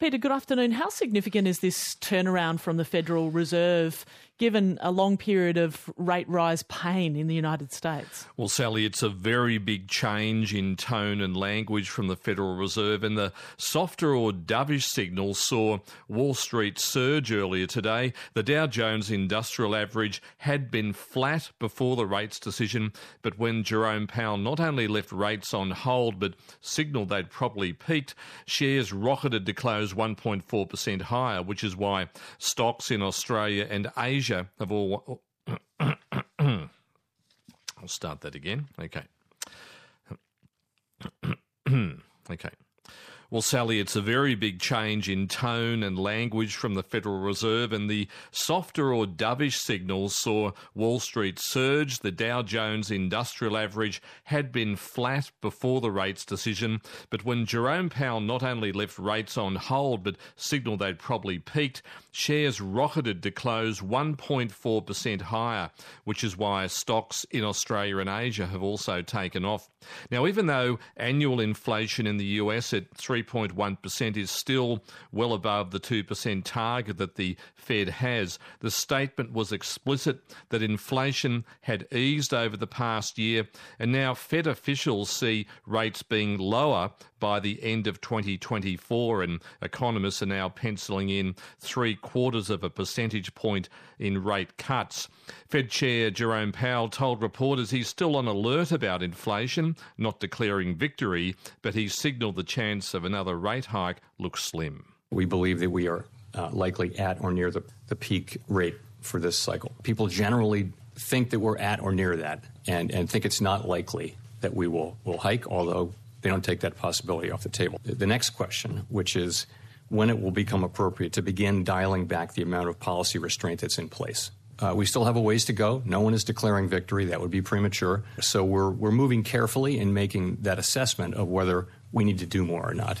Peter, good afternoon. How significant is this turnaround from the Federal Reserve given a long period of rate rise pain in the United States? Well, Sally, it's a very big change in tone and language from the Federal Reserve, and the softer or dovish signals saw Wall Street surge earlier today. The Dow Jones Industrial Average had been flat before the rates decision, but when Jerome Powell not only left rates on hold but signalled they'd probably peaked, shares rocketed to close 1.4% higher, which is why stocks in Australia and Asia Have all. I'll start that again. Okay. okay. Well, Sally, it's a very big change in tone and language from the Federal Reserve, and the softer or dovish signals saw Wall Street surge. The Dow Jones Industrial Average had been flat before the rates decision, but when Jerome Powell not only left rates on hold but signalled they'd probably peaked, shares rocketed to close 1.4% higher, which is why stocks in Australia and Asia have also taken off. Now, even though annual inflation in the US at 3 3.1% is still well above the 2% target that the Fed has. The statement was explicit that inflation had eased over the past year, and now Fed officials see rates being lower by the end of 2024, and economists are now penciling in three quarters of a percentage point in rate cuts. Fed Chair Jerome Powell told reporters he's still on alert about inflation, not declaring victory, but he signalled the chance of another rate hike looks slim. We believe that we are uh, likely at or near the, the peak rate for this cycle. People generally think that we're at or near that and, and think it's not likely that we will, will hike, although they don't take that possibility off the table. The next question, which is when it will become appropriate to begin dialing back the amount of policy restraint that's in place. Uh, we still have a ways to go. No one is declaring victory. That would be premature. So we're, we're moving carefully in making that assessment of whether we need to do more or not.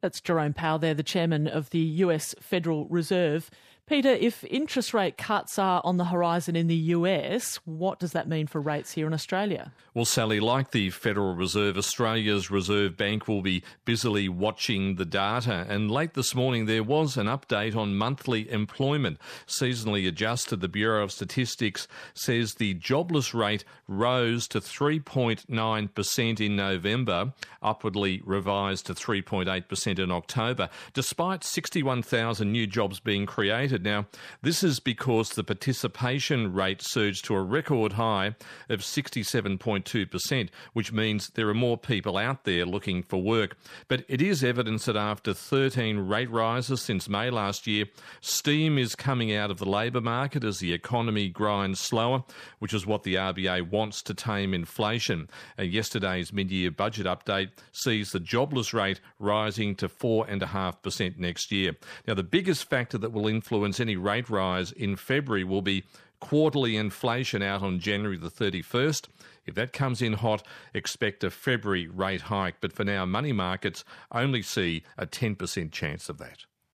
That's Jerome Powell there, the chairman of the US Federal Reserve. Peter, if interest rate cuts are on the horizon in the US, what does that mean for rates here in Australia? Well, Sally, like the Federal Reserve, Australia's Reserve Bank will be busily watching the data. And late this morning, there was an update on monthly employment. Seasonally adjusted, the Bureau of Statistics says the jobless rate rose to 3.9% in November, upwardly revised to 3.8% in October, despite 61,000 new jobs being created now, this is because the participation rate surged to a record high of 67.2%, which means there are more people out there looking for work. But it is evidence that after 13 rate rises since May last year, steam is coming out of the labour market as the economy grinds slower, which is what the RBA wants to tame inflation. And yesterday's mid year budget update sees the jobless rate rising to 4.5% next year. Now, the biggest factor that will influence influence any rate rise in February will be quarterly inflation out on January the 31st. If that comes in hot, expect a February rate hike. But for now, money markets only see a 10% chance of that.